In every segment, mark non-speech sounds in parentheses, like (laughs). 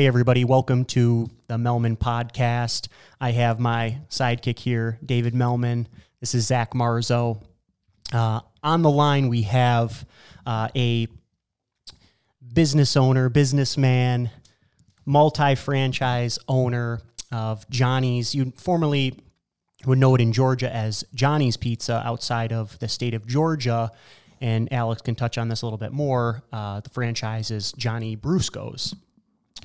Hey, everybody, welcome to the Melman podcast. I have my sidekick here, David Melman. This is Zach Marzo. Uh, on the line, we have uh, a business owner, businessman, multi franchise owner of Johnny's. You formerly would know it in Georgia as Johnny's Pizza outside of the state of Georgia. And Alex can touch on this a little bit more. Uh, the franchise is Johnny Brusco's.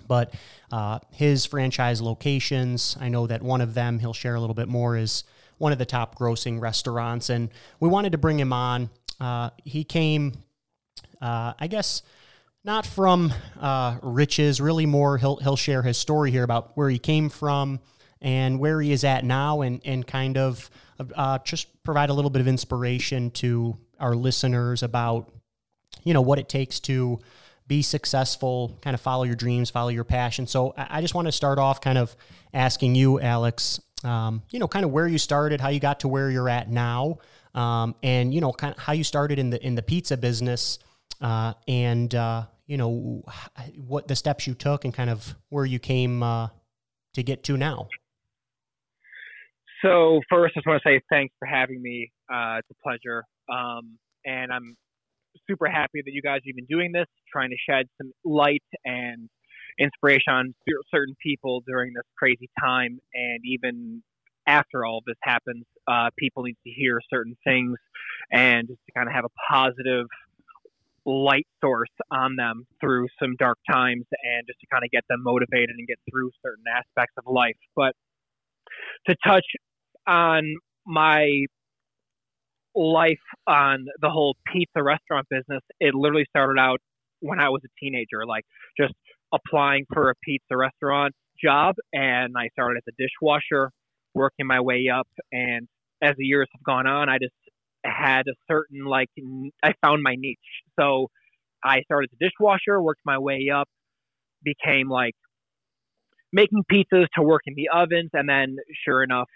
But uh, his franchise locations, I know that one of them he'll share a little bit more is one of the top grossing restaurants. And we wanted to bring him on. Uh, he came, uh, I guess, not from uh, riches, really more. He'll, he'll share his story here about where he came from and where he is at now and, and kind of uh, just provide a little bit of inspiration to our listeners about, you know, what it takes to be successful, kind of follow your dreams, follow your passion. So I, just want to start off kind of asking you, Alex, um, you know, kind of where you started, how you got to where you're at now, um, and you know, kind of how you started in the in the pizza business, uh, and uh, you know, what the steps you took, and kind of where you came uh, to get to now. So first, I just want to say thanks for having me. Uh, it's a pleasure, um, and I'm super happy that you guys are even doing this, trying to shed some light and inspiration on certain people during this crazy time. And even after all this happens, uh, people need to hear certain things and just to kind of have a positive light source on them through some dark times and just to kind of get them motivated and get through certain aspects of life. But to touch on my life on the whole pizza restaurant business, it literally started out when I was a teenager, like just applying for a pizza restaurant job. And I started as a dishwasher, working my way up. And as the years have gone on, I just had a certain, like, I found my niche. So I started as a dishwasher, worked my way up, became like making pizzas to work in the ovens. And then, sure enough,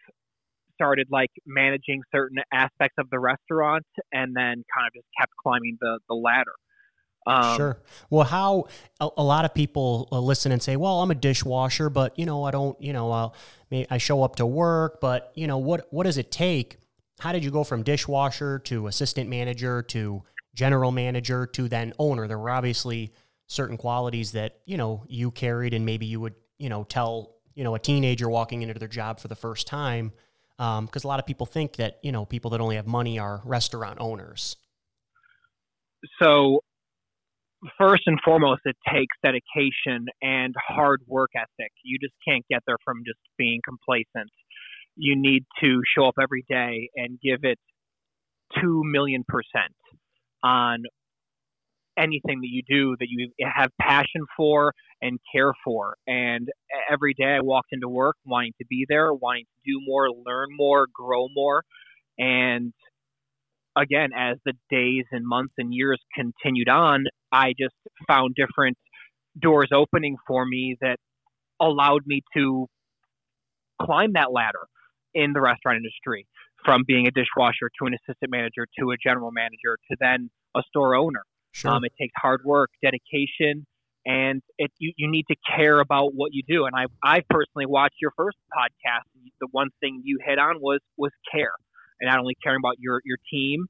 started like managing certain aspects of the restaurant and then kind of just kept climbing the, the ladder. Um, sure. Well, how a, a, lot of people uh, listen and say, "Well, I'm a dishwasher, but you know, I don't, you know, uh, I show up to work, but you know, what what does it take? How did you go from dishwasher to assistant manager to general manager to then owner? There were obviously certain qualities that you know you carried, and maybe you would, you know, tell you know a teenager walking into their job for the first time because um, a lot of people think that you know people that only have money are restaurant owners. So, first and foremost, it takes dedication and hard work ethic. You just can't get there from just being complacent. You need to show up every day and give it two million percent on anything that you do that you have passion for and care for. And every day I walked into work wanting to be there, wanting to do more, learn more, grow more. And again, as the days and months and years continued on, I just found different doors opening for me that allowed me to climb that ladder in the restaurant industry from being a dishwasher to an assistant manager to a general manager to then a store owner. Sure. Um, it takes hard work, dedication, and it you, you need to care about what you do. And I I personally watched your first podcast. The one thing you hit on was was care, and not only caring about your your team,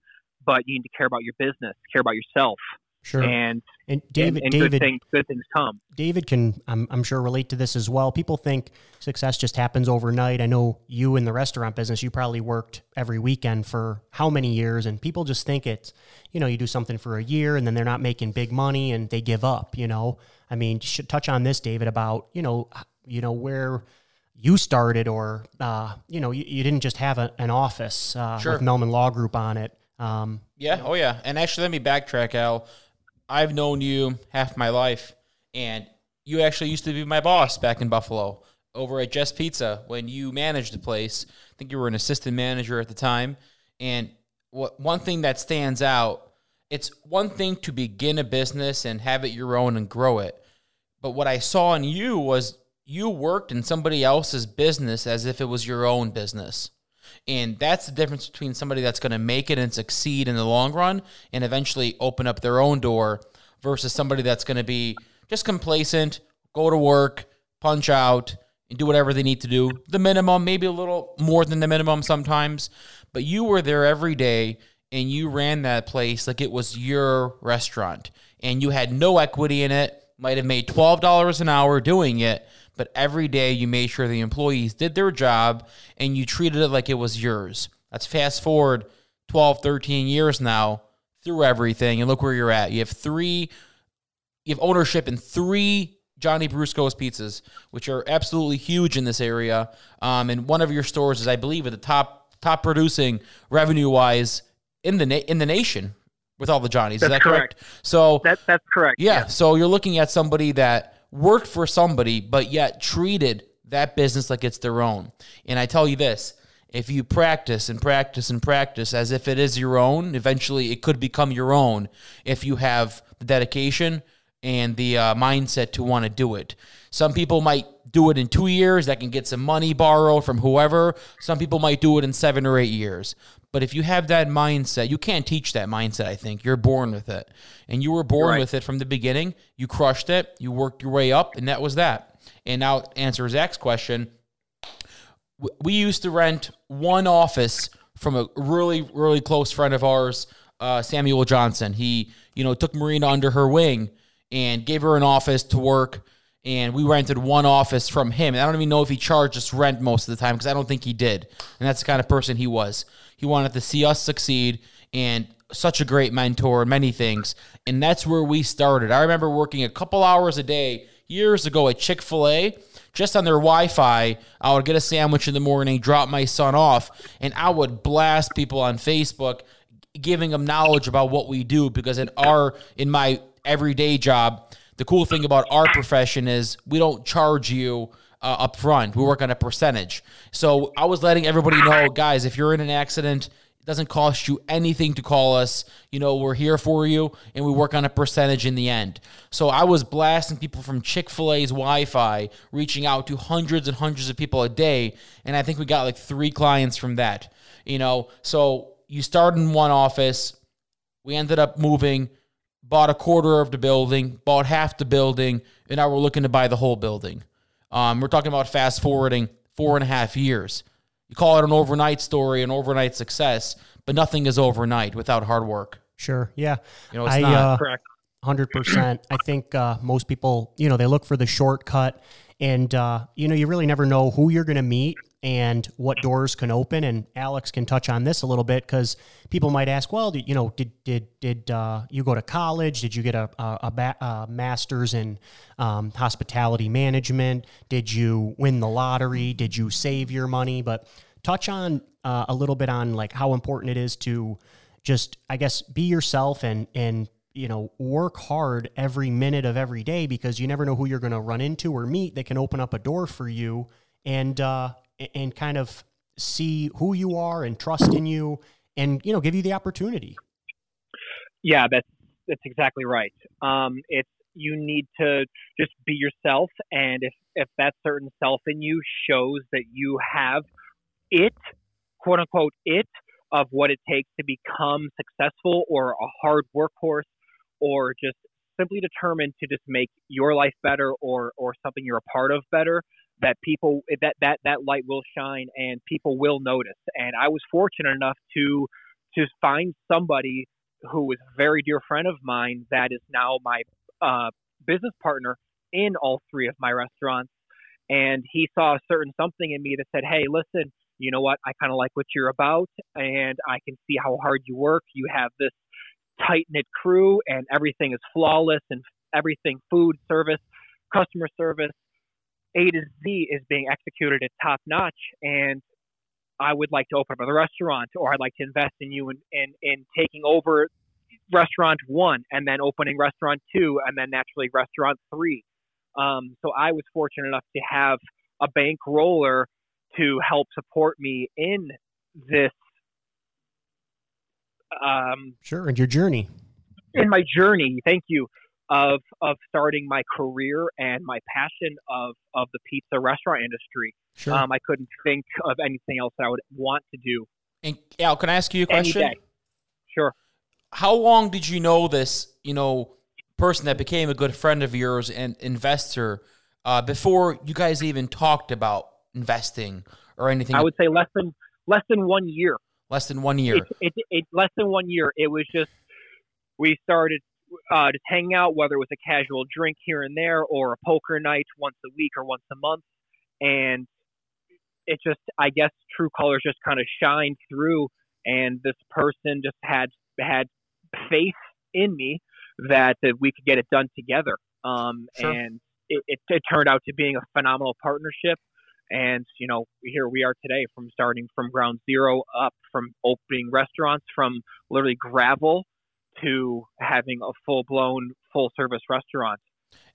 but you need to care about your business, care about yourself. Sure. And and David, and, and David, good things, good things come. David can, I'm, I'm sure, relate to this as well. People think success just happens overnight. I know you in the restaurant business, you probably worked every weekend for how many years, and people just think it's, you know, you do something for a year and then they're not making big money and they give up. You know, I mean, you should touch on this, David, about you know, you know where you started, or uh, you know, you, you didn't just have a, an office uh, sure. with Melman Law Group on it. Um, yeah. You know. Oh, yeah. And actually, let me backtrack, Al. I've known you half my life, and you actually used to be my boss back in Buffalo over at Just Pizza when you managed the place. I think you were an assistant manager at the time. And what one thing that stands out, it's one thing to begin a business and have it your own and grow it. But what I saw in you was you worked in somebody else's business as if it was your own business. And that's the difference between somebody that's going to make it and succeed in the long run and eventually open up their own door versus somebody that's going to be just complacent, go to work, punch out, and do whatever they need to do. The minimum, maybe a little more than the minimum sometimes, but you were there every day and you ran that place like it was your restaurant and you had no equity in it, might have made $12 an hour doing it, but every day you made sure the employees did their job and you treated it like it was yours. Let's fast forward 12, 13 years now through everything and look where you're at. You have three, you have ownership in three Johnny Brusco's pizzas, which are absolutely huge in this area. Um, and one of your stores is, I believe, at the top top producing revenue wise in the na- in the nation with all the Johnnies. That's is that correct? correct. So That that's correct. yeah, so you're looking at somebody that worked for somebody, but yet treated that business like it's their own. And I tell you this if you practice and practice and practice as if it is your own, eventually it could become your own if you have the dedication and the uh, mindset to want to do it. Some people might do it in two years, that can get some money borrowed from whoever. Some people might do it in seven or eight years. But if you have that mindset, you can't teach that mindset, I think. You're born with it. And you were born Right. with it from the beginning. You crushed it, you worked your way up, and that was that. And now, to answer Zach's question, we used to rent one office from a really, really close friend of ours, uh, Samuel Johnson. He, you know, took Marina under her wing and gave her an office to work. And we rented one office from him. And I don't even know if he charged us rent most of the time because I don't think he did. And that's the kind of person he was. He wanted to see us succeed and such a great mentor many things. And that's where we started. I remember working a couple hours a day years ago at Chick fil A just on their Wi-Fi, I would get a sandwich in the morning, drop my son off, and I would blast people on Facebook, giving them knowledge about what we do. Because in our in my everyday job, the cool thing about our profession is we don't charge you uh, up front. We work on a percentage. So I was letting everybody know, guys, if you're in an accident, it doesn't cost you anything to call us. You know, we're here for you and we work on a percentage in the end. So I was blasting people from Chick fil A's Wi Fi, reaching out to hundreds and hundreds of people a day. And I think we got like three clients from that. You know, so you start in one office. We ended up moving, bought a quarter of the building, bought half the building, and now we're looking to buy the whole building. Um, we're talking about fast forwarding four and a half years. You call it an overnight story, an overnight success, but nothing is overnight without hard work. Sure. Yeah. You know, it's I, not. uh, Correct. Hundred percent. I think uh, most people, you know, they look for the shortcut, and uh, you know, you really never know who you're going to meet and what doors can open. And Alex can touch on this a little bit because people might ask, well, did, you know, did did did uh, you go to college? Did you get a a, a, ba- a master's in um, hospitality management? Did you win the lottery? Did you save your money? But touch on uh, a little bit on like how important it is to just I guess be yourself and and you know work hard every minute of every day because you never know who you're going to run into or meet that can open up a door for you and uh and kind of see who you are and trust in you and you know give you the opportunity Yeah, that's that's exactly right. Um, it's you need to just be yourself, and if if that certain self in you shows that you have it, quote unquote, it of what it takes to become successful or a hard workhorse, or just simply determined to just make your life better or or something you're a part of better that people that that that light will shine and people will notice and i was fortunate enough to to find somebody who was a very dear friend of mine that is now my uh, business partner in all three of my restaurants. And he saw a certain something in me that said, Hey, listen, you know what? I kind of like what you're about, and I can see how hard you work. You have this tight knit crew, and everything is flawless, and everything food, service, customer service, A to Z is being executed at top notch. And I would like to open up a restaurant, or I'd like to invest in you in, in, in taking over restaurant one and then opening restaurant two and then naturally restaurant three. Um, so I was fortunate enough to have a bankroller to help support me in this um, sure and your journey in my journey. Thank you of of starting my career and my passion of of the pizza restaurant industry. sure Um, I couldn't think of anything else that I would want to do And Al, can I ask you a question? Sure. How long did you know this, you know, person that became a good friend of yours and investor uh, before you guys even talked about investing or anything? I would say less than less than one year. less than one year. It, it, it less than one year. It was just we started uh, just hanging out, whether it was a casual drink here and there or a poker night once a week or once a month, and it just I guess true colors just kind of shined through, and this person just had had faith in me that, that we could get it done together. Um, Sure. and it, it, it turned out to being a phenomenal partnership. And you know, here we are today, from starting from ground zero up, from opening restaurants, from literally gravel to having a full blown, full service restaurant.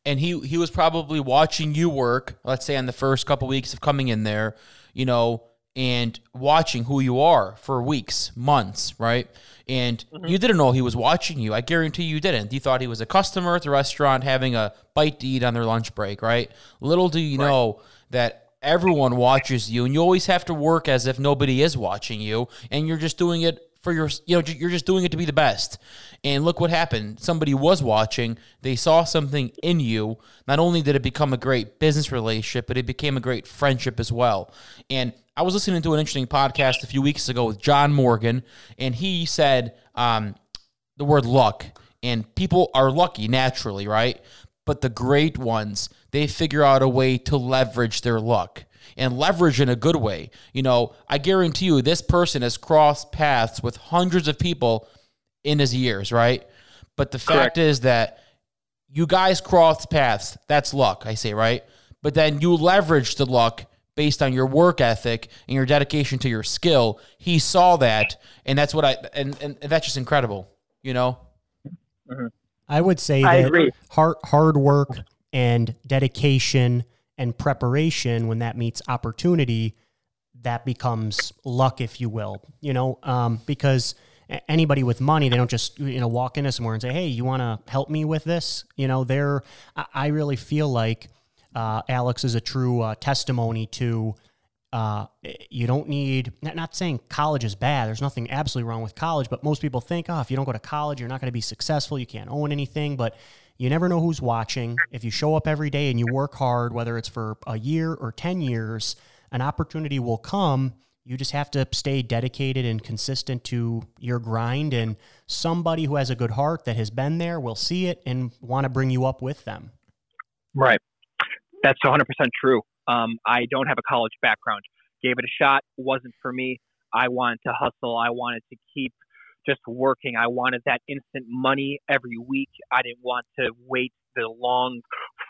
and he he was probably watching you work let's say on the first couple weeks of coming in there you know and watching who you are for weeks months right? And mm-hmm. you didn't know he was watching you. I guarantee you didn't. You thought he was a customer at the restaurant having a bite to eat on their lunch break right? Little do you know that everyone watches you and you always have to work as if nobody is watching you and you're just doing it for your you know you're just doing it to be the best. And look what happened. Somebody was watching. They saw something in you. Not only did it become a great business relationship but it became a great friendship as well. And i was listening to an interesting podcast a few weeks ago with john morgan and he said um, the word luck. And people are lucky naturally right? But the great ones they figure out a way to leverage their luck and leverage in a good way. You know i guarantee you this person has crossed paths with hundreds of people in his years right? But the fact Correct. is that you guys crossed paths. That's luck i say right? But then you leverage the luck based on your work ethic and your dedication to your skill. He saw that and that's what i and, and that's just incredible you know? Mm-hmm. I would say I that agree. hard hard work and dedication and preparation when that meets opportunity, that becomes luck, if you will. You know, um, because anybody with money, they don't just you know walk into somewhere and say, "Hey, you want to help me with this?" You know, they're. I, really feel like uh, Alex is a true uh, testimony to. Uh, you don't need not, not saying college is bad there's nothing absolutely wrong with college but most people think oh if you don't go to college you're not going to be successful you can't own anything but you never know who's watching if you show up every day and you work hard whether it's for a year or 10 years an opportunity will come you just have to stay dedicated and consistent to your grind and somebody who has a good heart that has been there will see it and want to bring you up with them Right. That's 100% true. Um, I don't have a college background. Gave it a shot. Wasn't for me. I wanted to hustle. I wanted to keep just working. I wanted that instant money every week. I didn't want to wait the long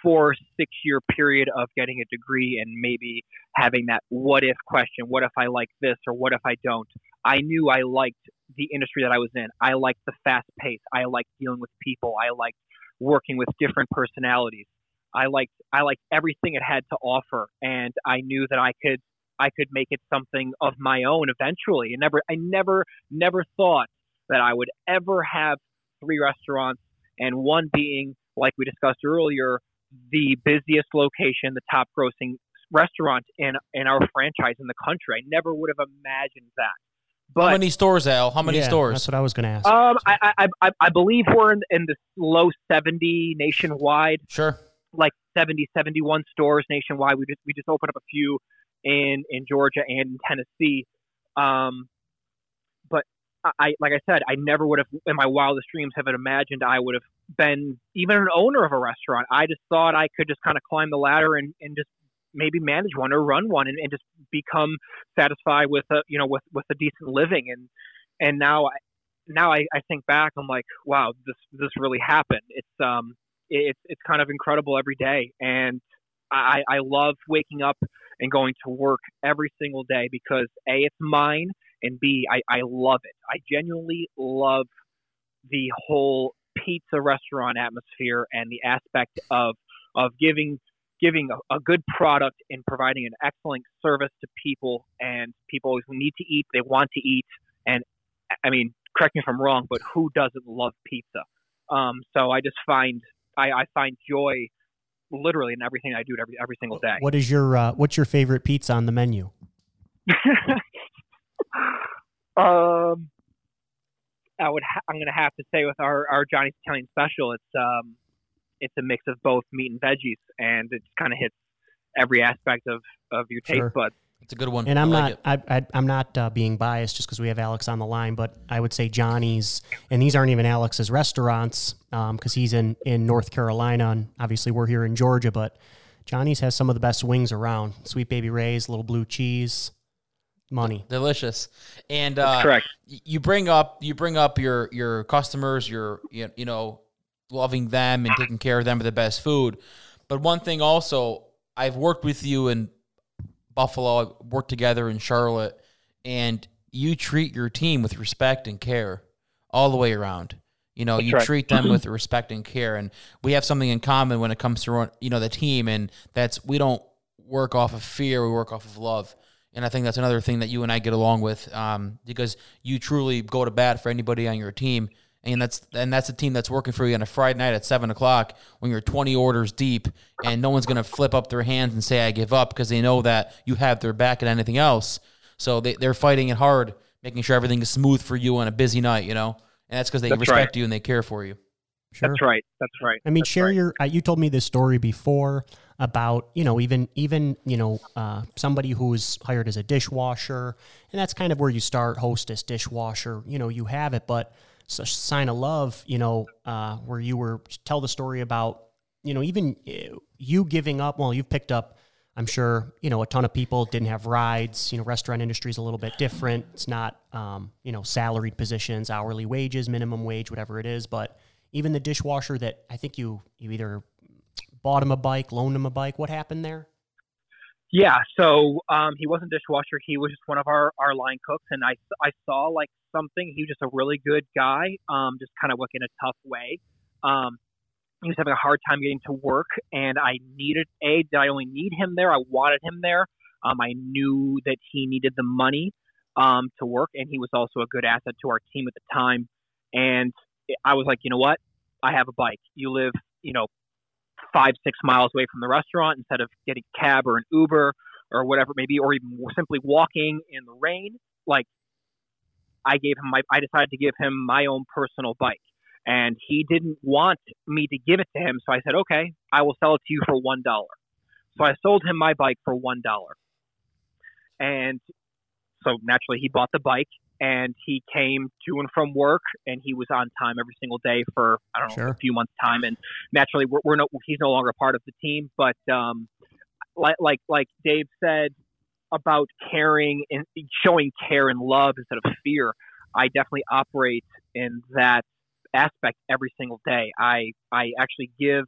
four, six year period of getting a degree and maybe having that what if question. What if I like this or what if I don't? I knew I liked the industry that I was in. I liked the fast pace. I liked dealing with people. I liked working with different personalities. I liked I liked everything it had to offer, and I knew that I could I could make it something of my own eventually. And never I never never thought that I would ever have three restaurants, and one being like we discussed earlier, the busiest location, the top grossing restaurant in in our franchise in the country. I never would have imagined that. But, how many stores al how many Yeah, stores that's what i was going to ask um, I, I I I believe we're in, in the low seventy nationwide sure like 70, 71 stores nationwide. We just we just opened up a few in in Georgia and in Tennessee. Um, but I- like I said, I never would have in my wildest dreams have imagined I would have been even an owner of a restaurant. I just thought I could just kind of climb the ladder and, and just maybe manage one or run one and, and just become satisfied with a you know with with a decent living. And and now I now I, I think back I'm like wow this this really happened. It's um it's it's kind of incredible every day. And I, I love waking up and going to work every single day because a it's mine and b I, I love it. I genuinely love the whole pizza restaurant atmosphere and the aspect of of giving giving a, a good product and providing an excellent service to people and people who need to eat they want to eat and I mean correct me if I'm wrong but who doesn't love pizza? Um, so I just find I, I find joy literally in everything I do every every single day. what is your uh, what's your favorite pizza on the menu (laughs) um, I would ha- I'm gonna have to say with our our Johnny's Italian special, it's um, it's a mix of both meat and veggies, and it kind of hits every aspect of of your taste Sure. buds. It's a good one. And I'm like not. I, I, I'm not uh, being biased just because we have Alex on the line, but I would say Johnny's, and these aren't even Alex's restaurants because he's in in North Carolina, and obviously we're here in Georgia. But Johnny's has some of the best wings around. Sweet Baby Ray's, little blue cheese, money. delicious. And uh, correct. you bring up you bring up your your customers, your you you know loving them and taking care of them with the best food. But one thing also, I've worked with you in Buffalo, I've worked together in Charlotte, and you treat your team with respect and care all the way around. You know, That's you right. treat them with respect and care, and we have something in common when it comes to you know the team, and that's we don't work off of fear, we work off of love. And I think that's another thing that you and I get along with, um, because you truly go to bat for anybody on your team, and that's and that's a team that's working for you on a Friday night at seven o'clock when you're 20 orders deep, and no one's gonna flip up their hands and say I give up because they know that you have their back and anything else. So they they're fighting it hard, making sure everything is smooth for you on a busy night, you know, and that's because they That's respect right. you and they care for you. Sure. That's right. That's right. I mean, That's share right. your. Uh, you told me this story before about you know even even you know uh, somebody who's hired as a dishwasher, and that's kind of where you start, hostess, dishwasher. You know, you have it, but such sign of love. You know, uh, where you were tell the story about you know even uh, you giving up. Well, you've picked up. I'm sure you know a ton of people didn't have rides. You know, restaurant industry is a little bit different. It's not um, you know salaried positions, hourly wages, minimum wage, whatever it is. But even the dishwasher that I think you you either bought him a bike, loaned him a bike. What happened there? Yeah, so um, he wasn't dishwasher. He was just one of our, our line cooks, and I, I saw like something. He was just a really good guy, um, just kind of like in a tough way. Um, he was having a hard time getting to work, and I needed a. Did I only need him there? I wanted him there. Um, I knew that he needed the money um, to work, and he was also a good asset to our team at the time. And I was like, you know what? I have a bike. You live, you know, five, six miles away from the restaurant instead of getting a cab or an Uber or whatever it may be, or even simply walking in the rain. Like, I gave him my, I decided to give him my own personal bike. And he didn't want me to give it to him. So I said, okay, I will sell it to you for $1. So I sold him my bike for $1. And so naturally, he bought the bike and he came to and from work and he was on time every single day for, I don't know, Sure. a few months' time. And naturally, we're, we're no, he's no longer part of the team. But um, like, like, like Dave said about caring and showing care and love instead of fear, I definitely operate in that aspect every single day. I, I actually give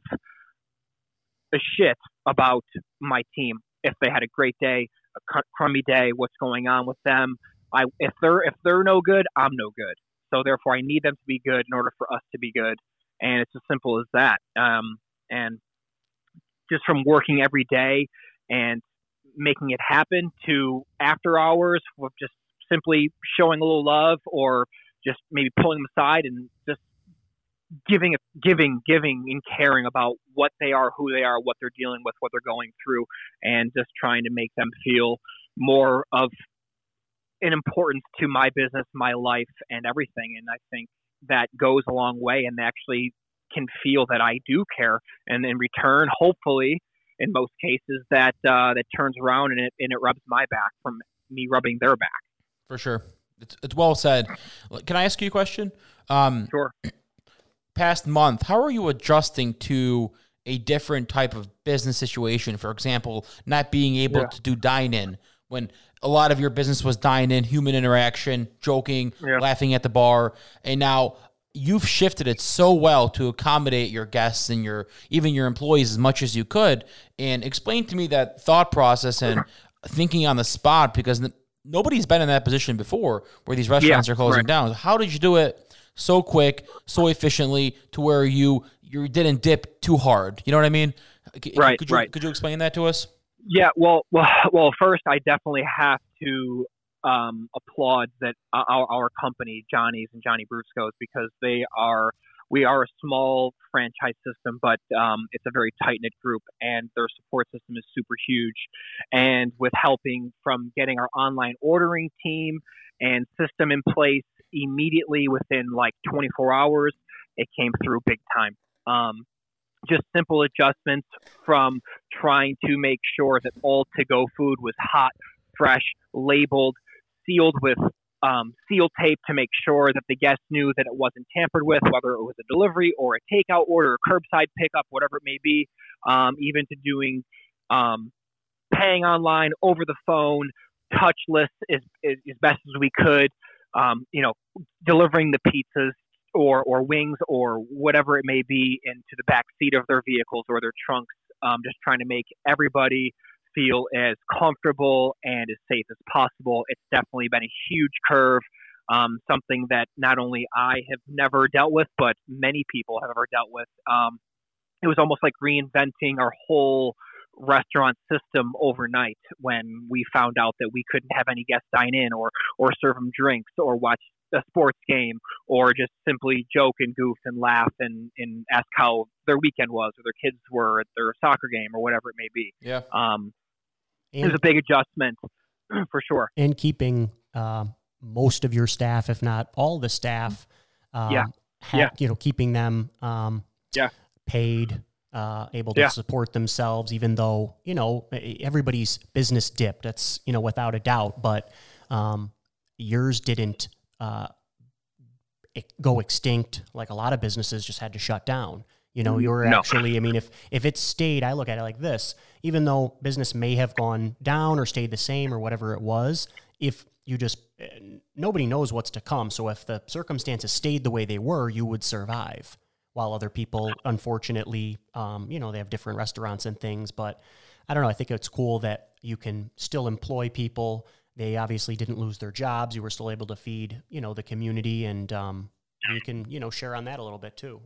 a shit about my team. If they had a great day, a crummy day, what's going on with them. I if they're if they're no good, I'm no good. So therefore, I need them to be good in order for us to be good, and it's as simple as that. Um, and just from working every day and making it happen to after hours of just simply showing a little love or just maybe pulling them aside and just giving giving giving and caring about what they are who they are what they're dealing with what they're going through and just trying to make them feel more of an importance to my business my life and everything and i think that goes a long way and they actually can feel that i do care and in return hopefully in most cases that uh, that turns around and it, and it rubs my back from me rubbing their back For sure. It's, it's well said. Can I ask you a question? Um, sure past month, how are you adjusting to a different type of business situation? For example, not being able Yeah. to do dine in when a lot of your business was dine in, human interaction, joking, Yeah. laughing at the bar, and now you've shifted it so well to accommodate your guests and your even your employees as much as you could. And explain to me that thought process and (clears throat) thinking on the spot because nobody's been in that position before where these restaurants are closing right. down. How did you do it so quick, so efficiently to where you you didn't dip too hard? You know what I mean? Right, Could you, right. Could you explain that to us? Yeah, well, well, (laughs) well. First, I definitely have to um, applaud that uh, our, our company, Johnny's and Johnny Brusco's, because they are we are a small franchise system, but um, it's a very tight knit group, and their support system is super huge. And with helping from getting our online ordering team and system in place immediately within like 24 hours, it came through big time. Um, just simple adjustments from trying to make sure that all to go food was hot, fresh, labeled, sealed with um, seal tape to make sure that the guest knew that it wasn't tampered with, whether it was a delivery or a takeout order, or curbside pickup, whatever it may be, um, even to doing um, paying online over the phone, touchless as, as, as best as we could, um, you know, delivering the pizzas or, or wings or whatever it may be into the back seat of their vehicles or their trunks, um, just trying to make everybody feel as comfortable and as safe as possible. It's definitely been a huge curve, um, something that not only I have never dealt with, but many people have ever dealt with. Um, it was almost like reinventing our whole restaurant system overnight when we found out that we couldn't have any guests dine in or or serve them drinks or watch a sports game or just simply joke and goof and laugh and, and ask how their weekend was or their kids were at their soccer game or whatever it may be. Yeah. Um, and, it was a big adjustment (clears throat) for sure. And keeping uh, most of your staff, if not all the staff, um, yeah. Ha- yeah. you know, keeping them um, yeah. paid, uh, able to Yeah. support themselves, even though you know everybody's business dipped. That's you know without a doubt, but um, yours didn't uh, go extinct like a lot of businesses just had to shut down. You know, you're No. actually. I mean, if if it stayed, I look at it like this: even though business may have gone down or stayed the same or whatever it was, if you just eh, nobody knows what's to come. So if the circumstances stayed the way they were, you would survive. While other people, unfortunately, um, you know, they have different restaurants and things. But I don't know. I think it's cool that you can still employ people. They obviously didn't lose their jobs. You were still able to feed, you know, the community, and um, you can, you know, share on that a little bit too.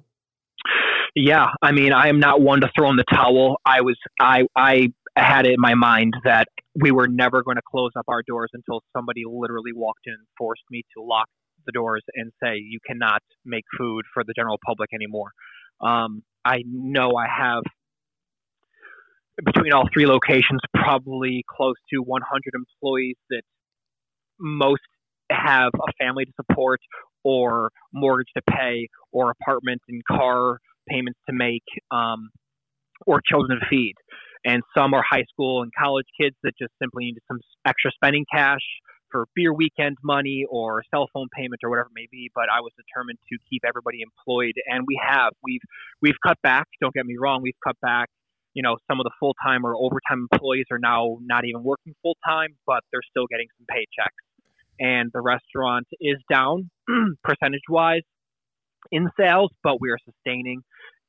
Yeah, I mean, I am not one to throw in the towel. I was, I, I had it in my mind that we were never going to close up our doors until somebody literally walked in and forced me to lock the doors and say, "You cannot make food for the general public anymore." Um, I know I have between all three locations probably close to 100 employees that most have a family to support or mortgage to pay or apartment and car payments to make um, or children to feed. And some are high school and college kids that just simply need some extra spending cash for beer weekend money or cell phone payment or whatever it may be. But I was determined to keep everybody employed, and we have. We've we've cut back. Don't get me wrong. We've cut back. You know, some of the full time or overtime employees are now not even working full time, but they're still getting some paychecks. And the restaurant is down (clears throat) percentage wise in sales, but we are sustaining,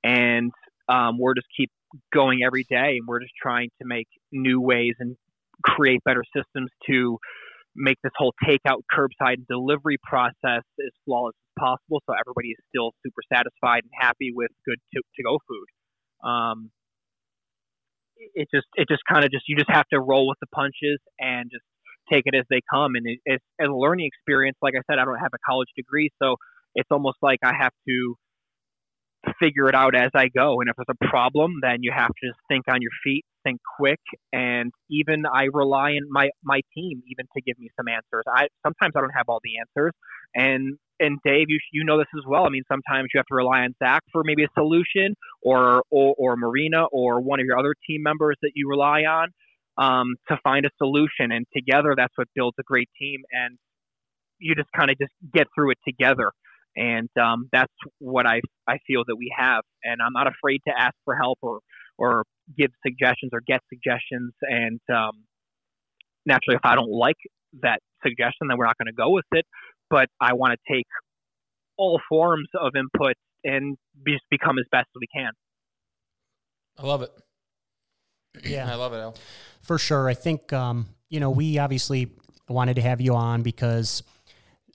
and um, we're just keep going every day, and we're just trying to make new ways and create better systems to make this whole takeout, curbside, delivery process as flawless as possible, so everybody is still super satisfied and happy with good to, to go food. Um, it just it just kind of just you just have to roll with the punches and just take it as they come. And it, it's a learning experience. Like I said, I don't have a college degree, so it's almost like I have to figure it out as I go. And if there's a problem, then you have to just think on your feet, think quick, and even I rely on my my team even to give me some answers. I sometimes I don't have all the answers, and and Dave, you you know this as well. I mean, sometimes you have to rely on Zach for maybe a solution, or or, or Marina, or one of your other team members that you rely on um, to find a solution. And together, that's what builds a great team. And you just kind of just get through it together and um, that's what I I feel that we have. And I'm not afraid to ask for help or or give suggestions or get suggestions. And um, naturally, if I don't like that suggestion, then we're not going to go with it. But I want to take all forms of input and be, just become as best as we can. I love it. Yeah. I love it, Al. For sure. I think, um, you know, we obviously wanted to have you on because,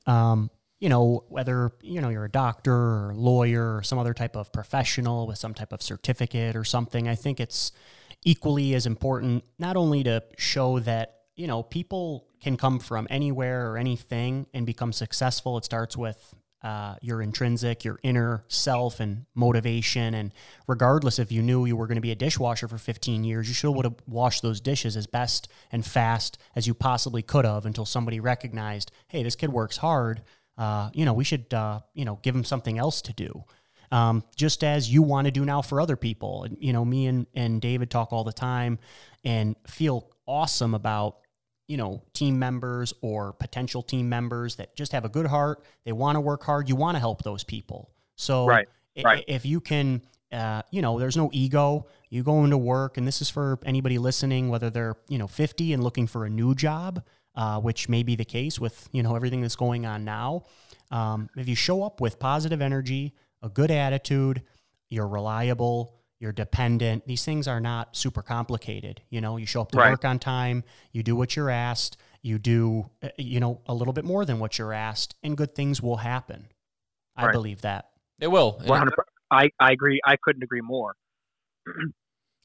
um, you know, whether, you know, you're a doctor or lawyer or some other type of professional with some type of certificate or something, I think it's equally as important not only to show that, you know, people can come from anywhere or anything and become successful. It starts with uh, your intrinsic, your inner self and motivation. And regardless if you knew you were going to be a dishwasher for 15 years, you should would have washed those dishes as best and fast as you possibly could have until somebody recognized, hey, this kid works hard. Uh, you know, we should, uh, you know, give them something else to do. um, just as you want to do now for other people. And, you know, me and, and David talk all the time and feel awesome about, you know, team members or potential team members that just have a good heart. They want to work hard. You want to help those people. So Right, right. if you can, uh, you know, there's no ego. You go into work, and this is for anybody listening, whether they're, you know, 50 and looking for a new job, uh, which may be the case with, you know, everything that's going on now. Um, if you show up with positive energy, a good attitude, you're reliable, you're dependent. These things are not super complicated. You know, you show up to Right. work on time, you do what you're asked, you do, uh, you know, a little bit more than what you're asked, and good things will happen. I Right. believe that. It will. And, I, I agree. I couldn't agree more.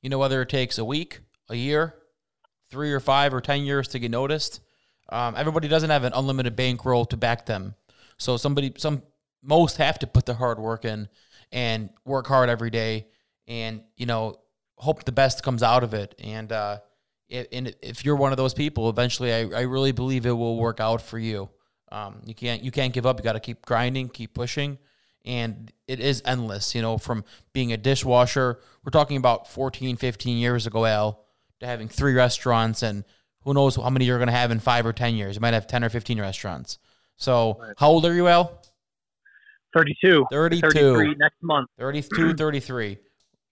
you know, whether it takes a week, a year, three or five or 10 years to get noticed, um, everybody doesn't have an unlimited bankroll to back them. So somebody, some, most have to put the hard work in and work hard every day and, you know, hope the best comes out of it. And, uh, i- and if you're one of those people, eventually I, I really believe it will work out for you. Um, you can't, you can't give up. You got to keep grinding, keep pushing. And it is endless, you know, from being a dishwasher. We're talking about 14, 15 years ago, Al, to having three restaurants and who knows how many you're going to have in five or 10 years. You might have 10 or 15 restaurants. So, how old are you, Al? 32. 32. 33 next month. 32, (clears throat) 33.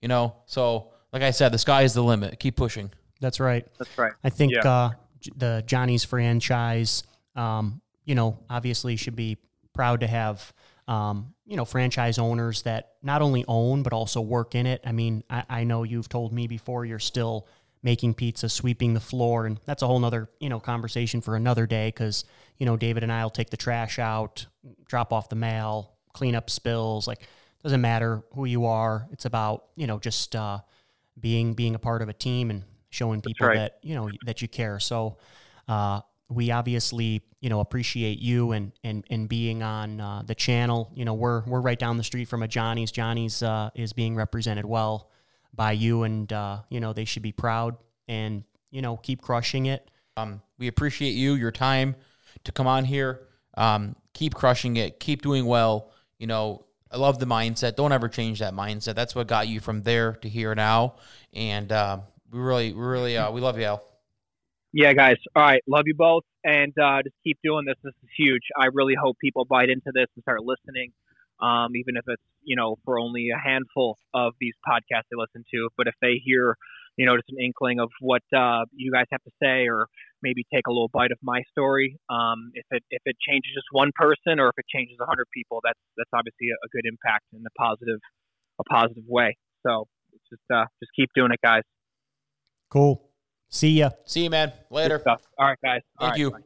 You know, so like I said, the sky is the limit. Keep pushing. That's right. That's right. I think Yeah. uh, the Johnny's franchise, um, you know, obviously should be proud to have, um, you know, franchise owners that not only own but also work in it. I mean, I, I know you've told me before you're still making pizza, sweeping the floor, and that's a whole nother, you know, conversation for another day because you know David and I will take the trash out, drop off the mail, clean up spills. Like, doesn't matter who you are. It's about you know just uh, being being a part of a team and showing people right. that you know that you care. So uh, we obviously you know appreciate you and and and being on uh, the channel. You know we're we're right down the street from a Johnny's. Johnny's uh, is being represented well by you, and uh, you know they should be proud and you know keep crushing it. Um, we appreciate you, your time to come on here. Um, keep crushing it. Keep doing well. You know, I love the mindset. Don't ever change that mindset. That's what got you from there to here now. And um, we really, we really, uh, we love you, Al. Yeah, guys. All right. Love you both. And uh, just keep doing this. This is huge. I really hope people bite into this and start listening, um, even if it's, you know, for only a handful of these podcasts they listen to. But if they hear, you know, just an inkling of what uh, you guys have to say or maybe take a little bite of my story, um, if it if it changes just one person or if it changes a hundred people, that's that's obviously a, a good impact in a positive a positive way. So it's just uh, just keep doing it, guys. Cool. See ya. See you, man. Later. All right, guys. All Thank right, you. bye.